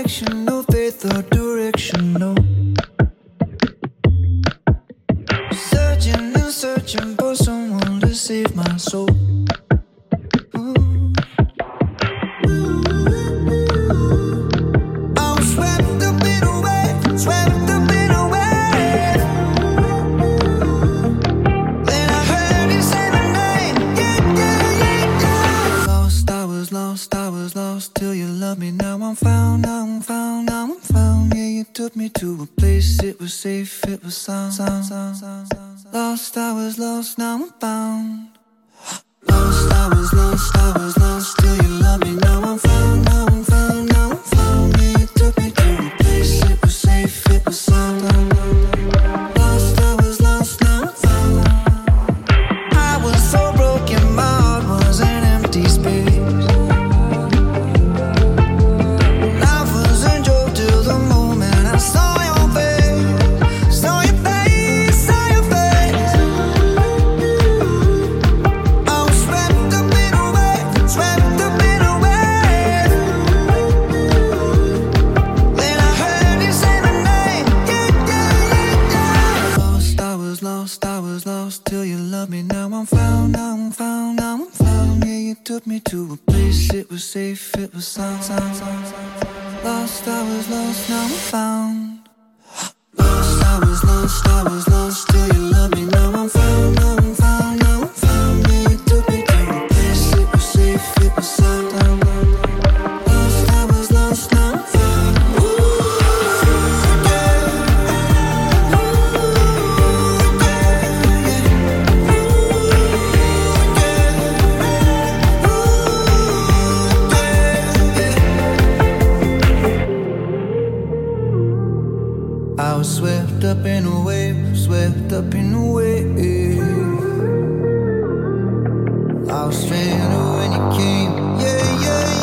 No faith or No. swept up in a wave, swept up in a wave. I was stranded when you came, yeah, yeah.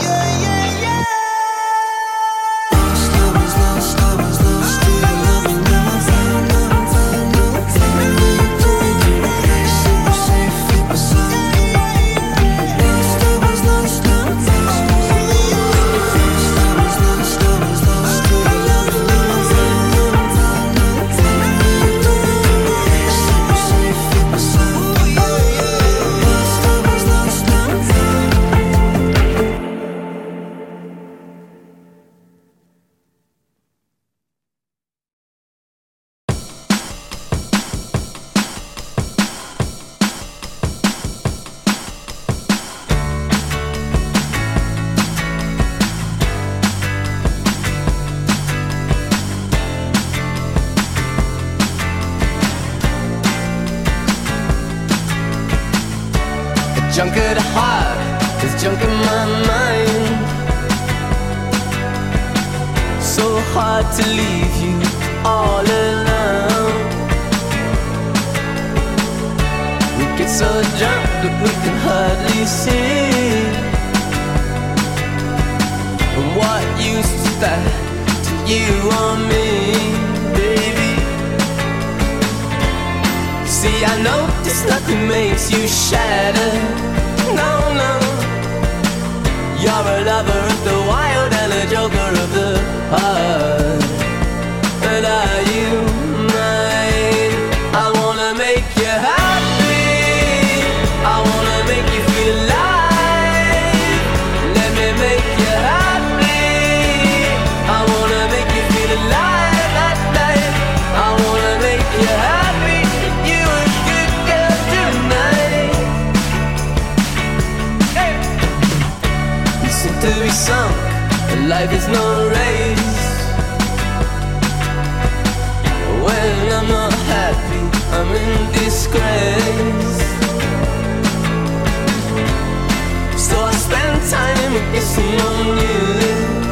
to be sunk, and life is no race. When I'm not happy, I'm in disgrace. So I spend time kissing on you.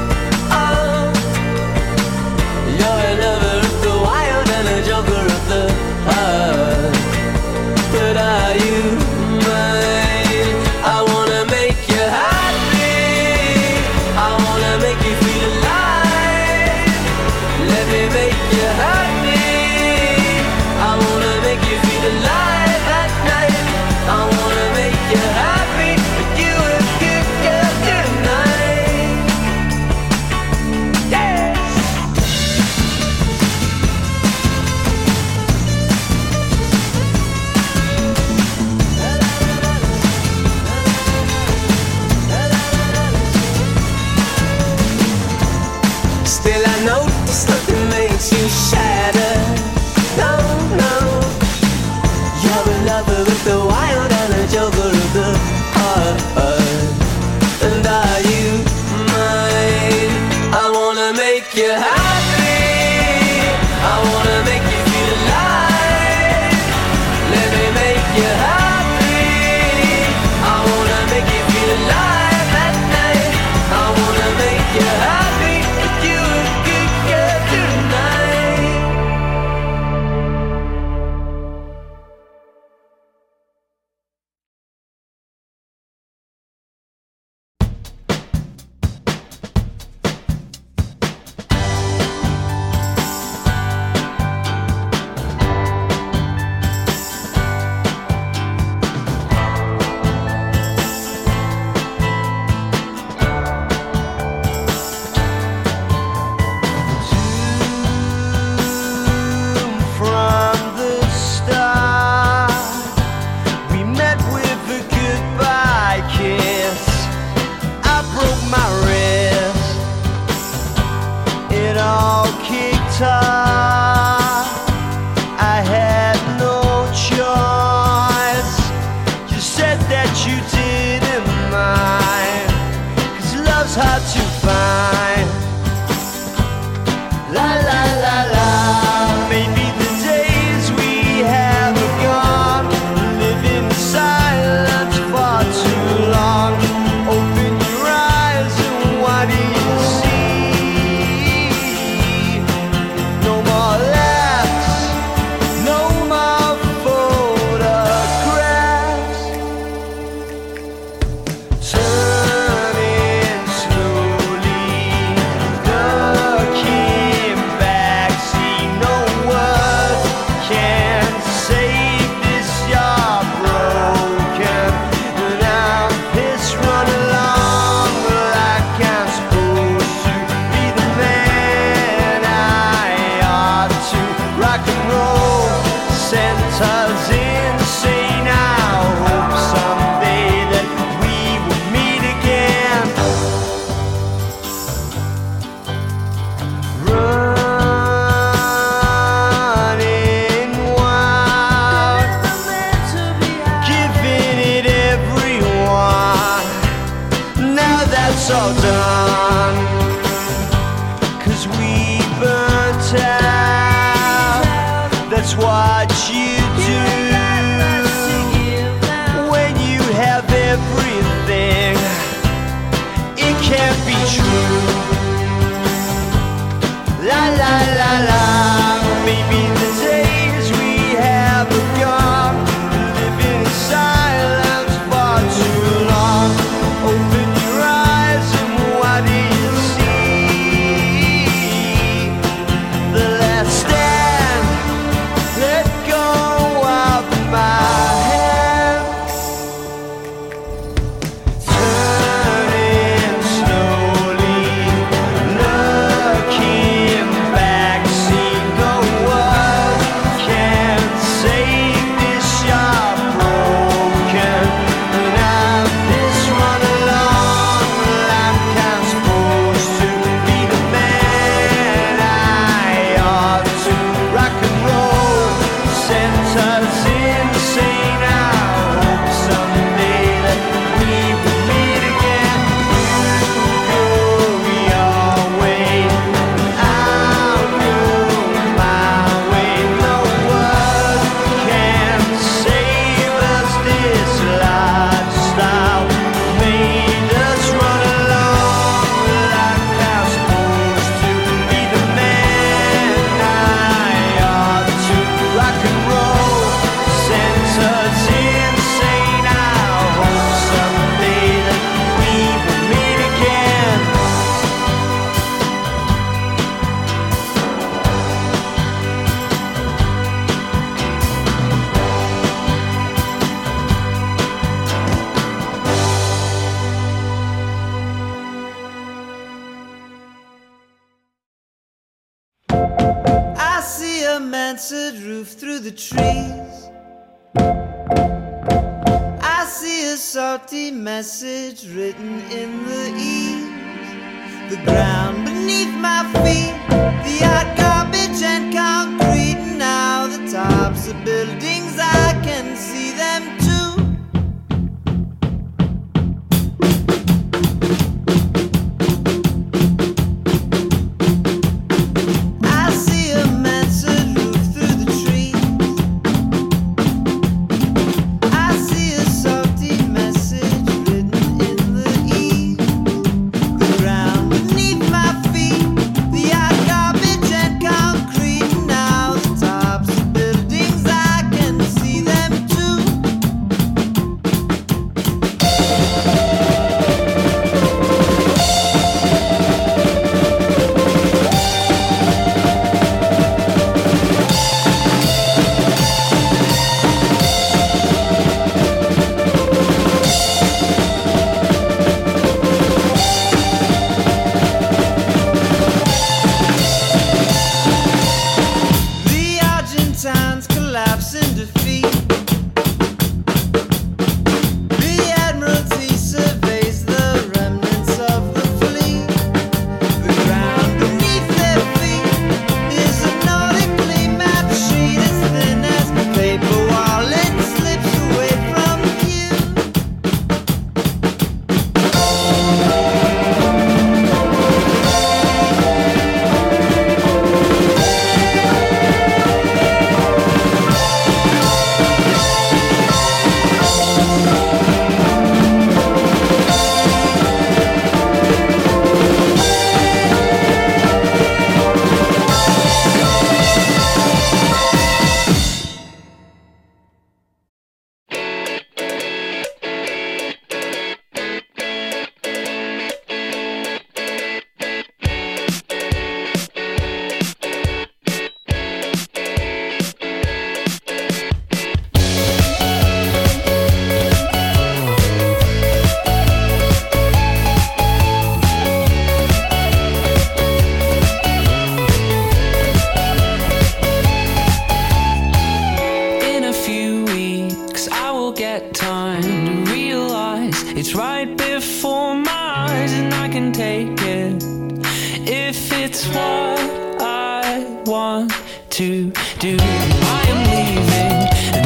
It's what I want to do. I am leaving,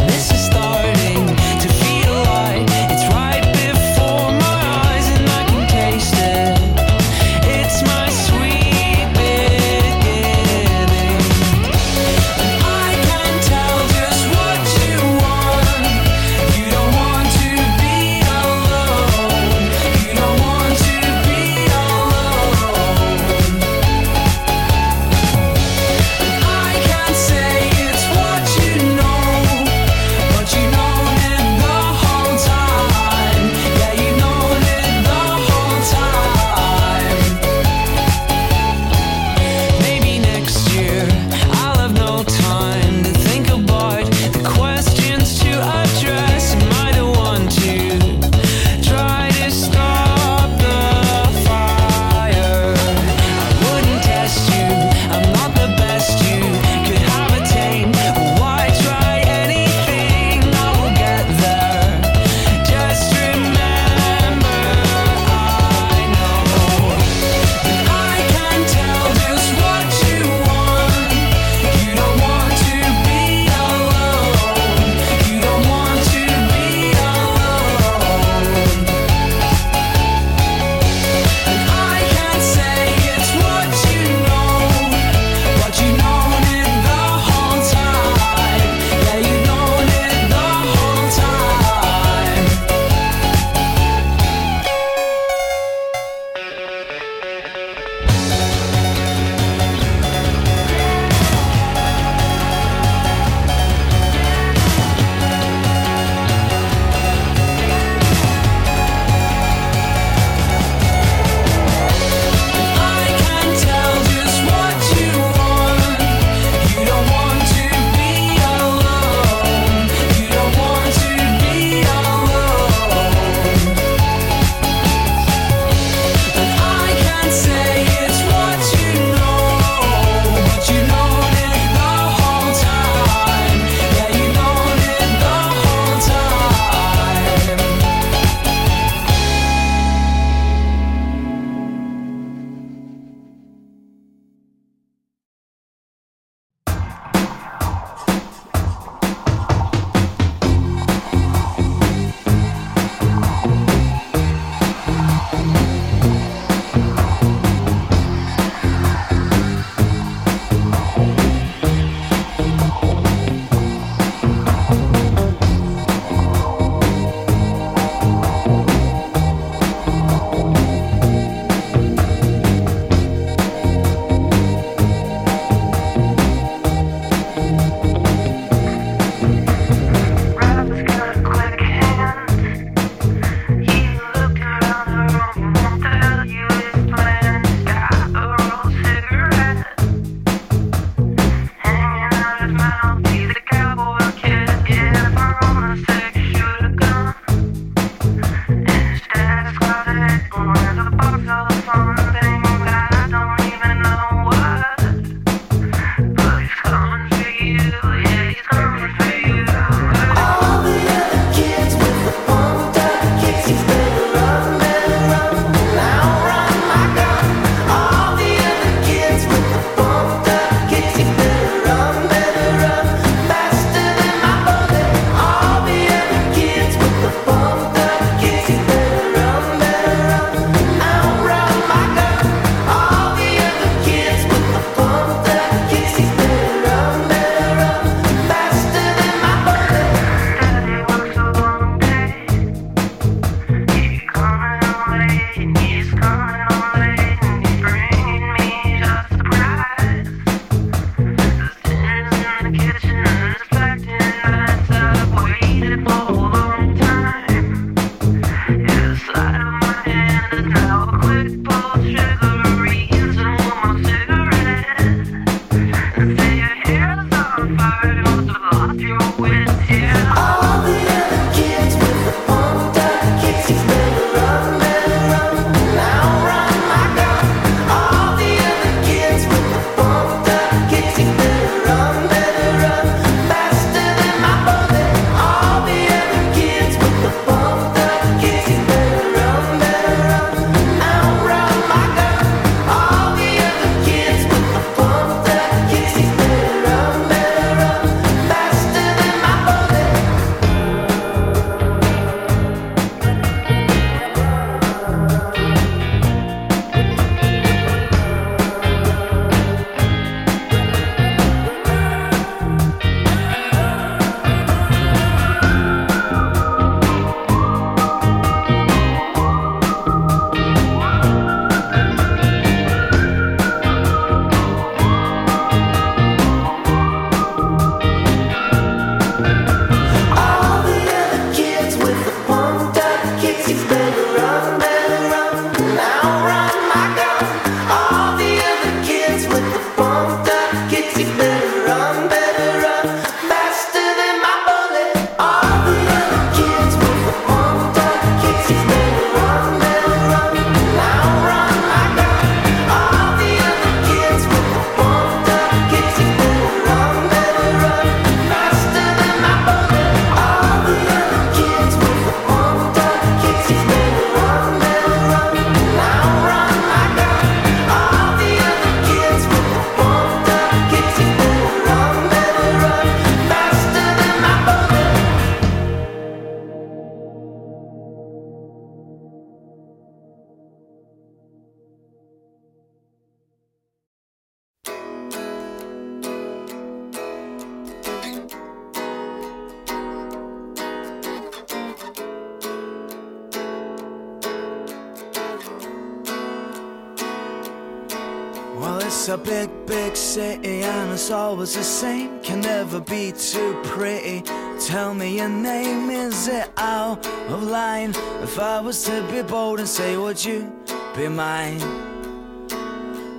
a big, big city and it's always the same. Can never be too pretty. Tell me your name, is it out of line? If I was to be bold and say, would you be mine?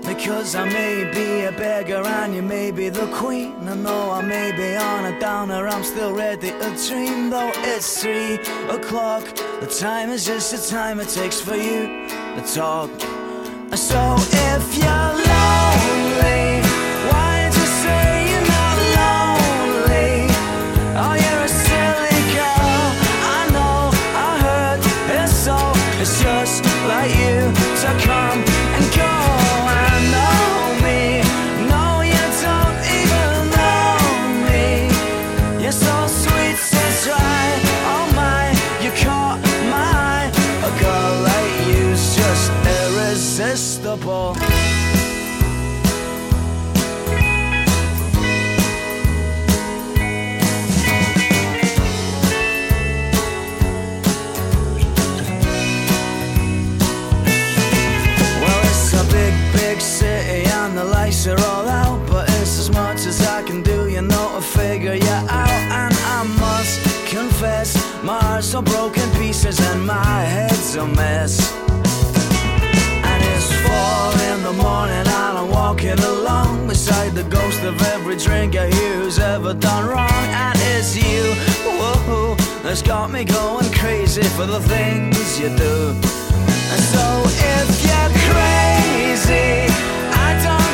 Because I may be a beggar and you may be the queen. I know I may be on a downer, I'm still ready to dream. Though it's three o'clock, the time is just the time it takes for you to talk. So if you're my heart's broken pieces and my head's a mess. And it's four in the morning and I'm walking along beside the ghost of every drinker who's ever done wrong. And it's you, whoa, that's got me going crazy for the things you do. And so if you're crazy, I don't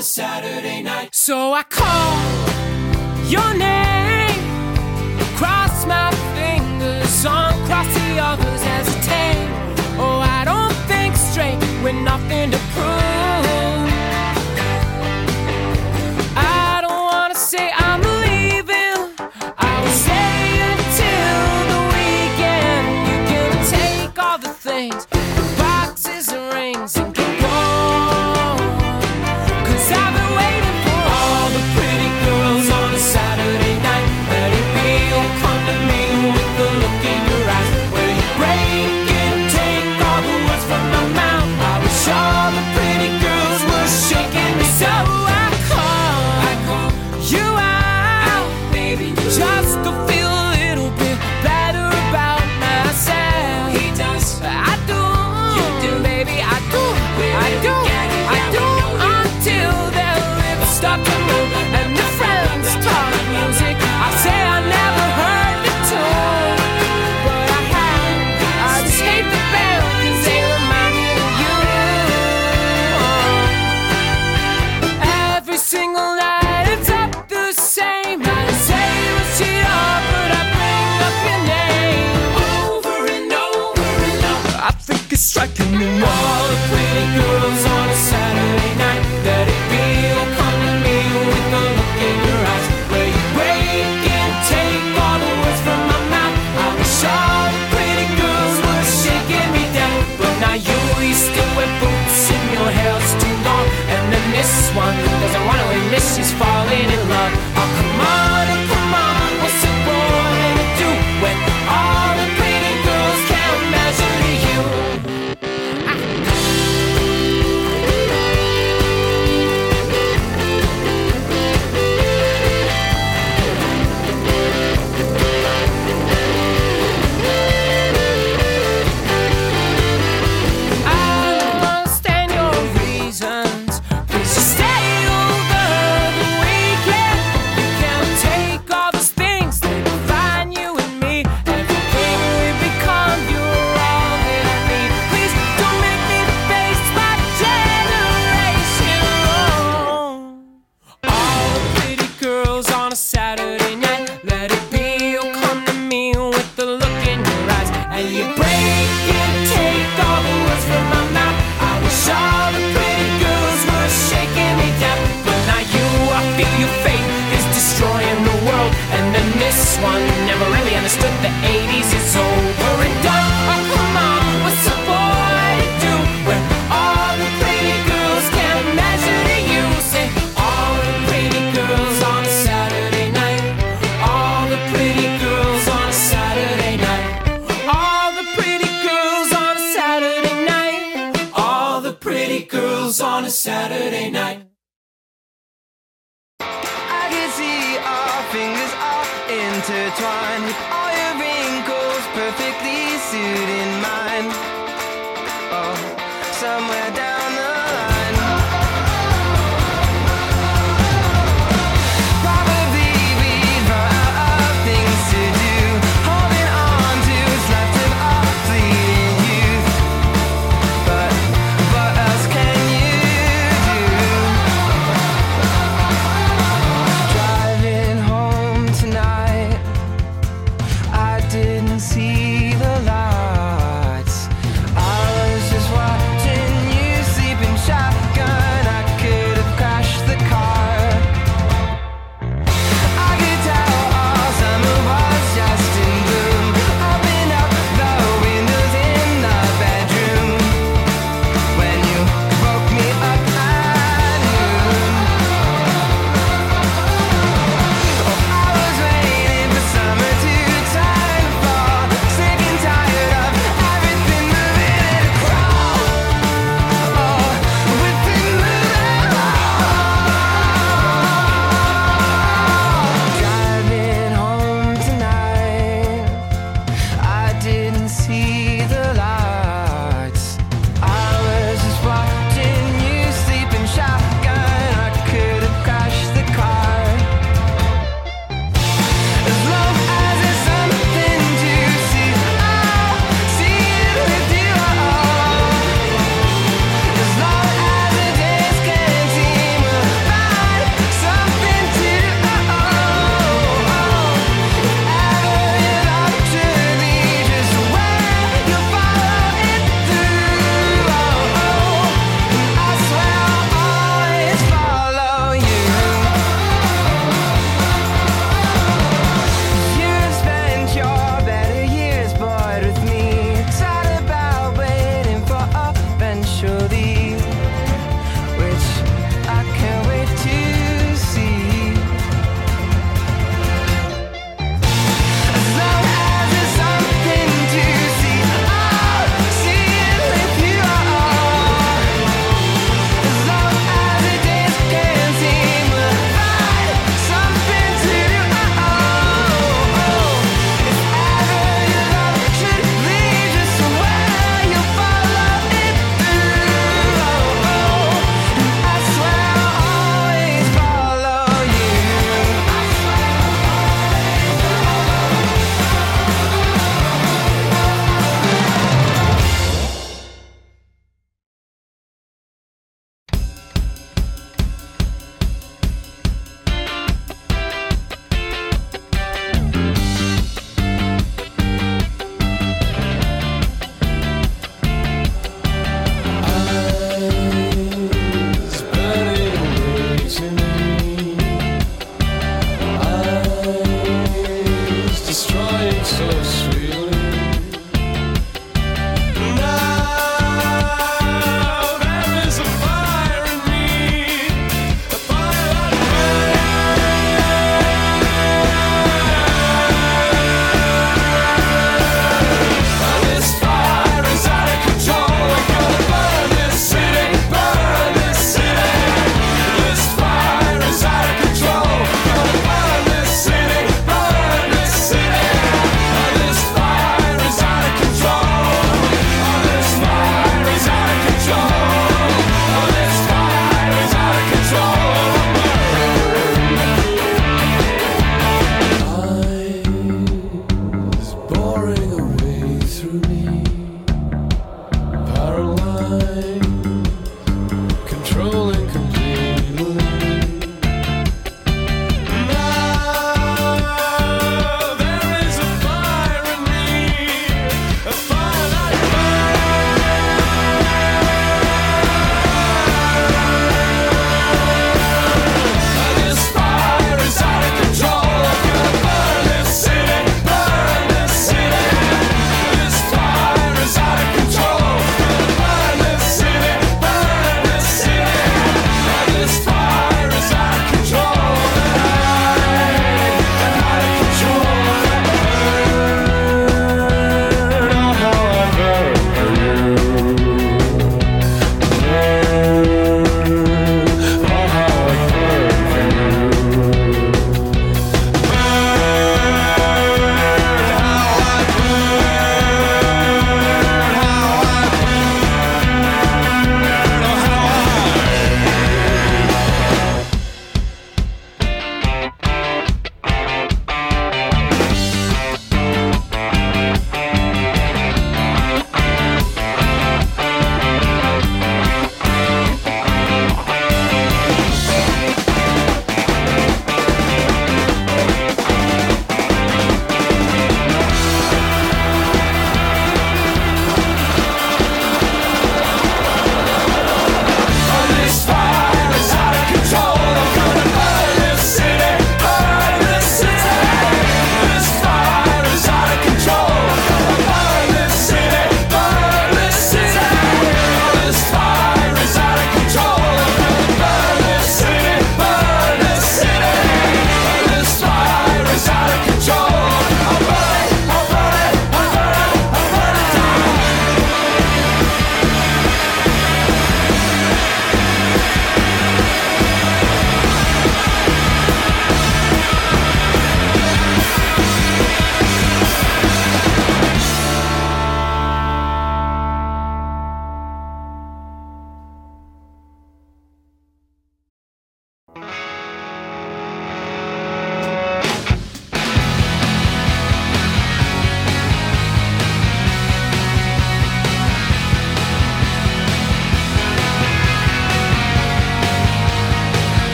a Saturday night. So I call your name,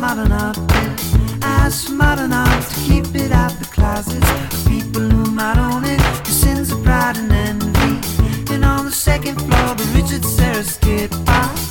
smart enough, I'm smart enough to keep it out the closets of people who might own it. Your sins of pride and envy. And on the second floor, the Richard Serras get ah. by.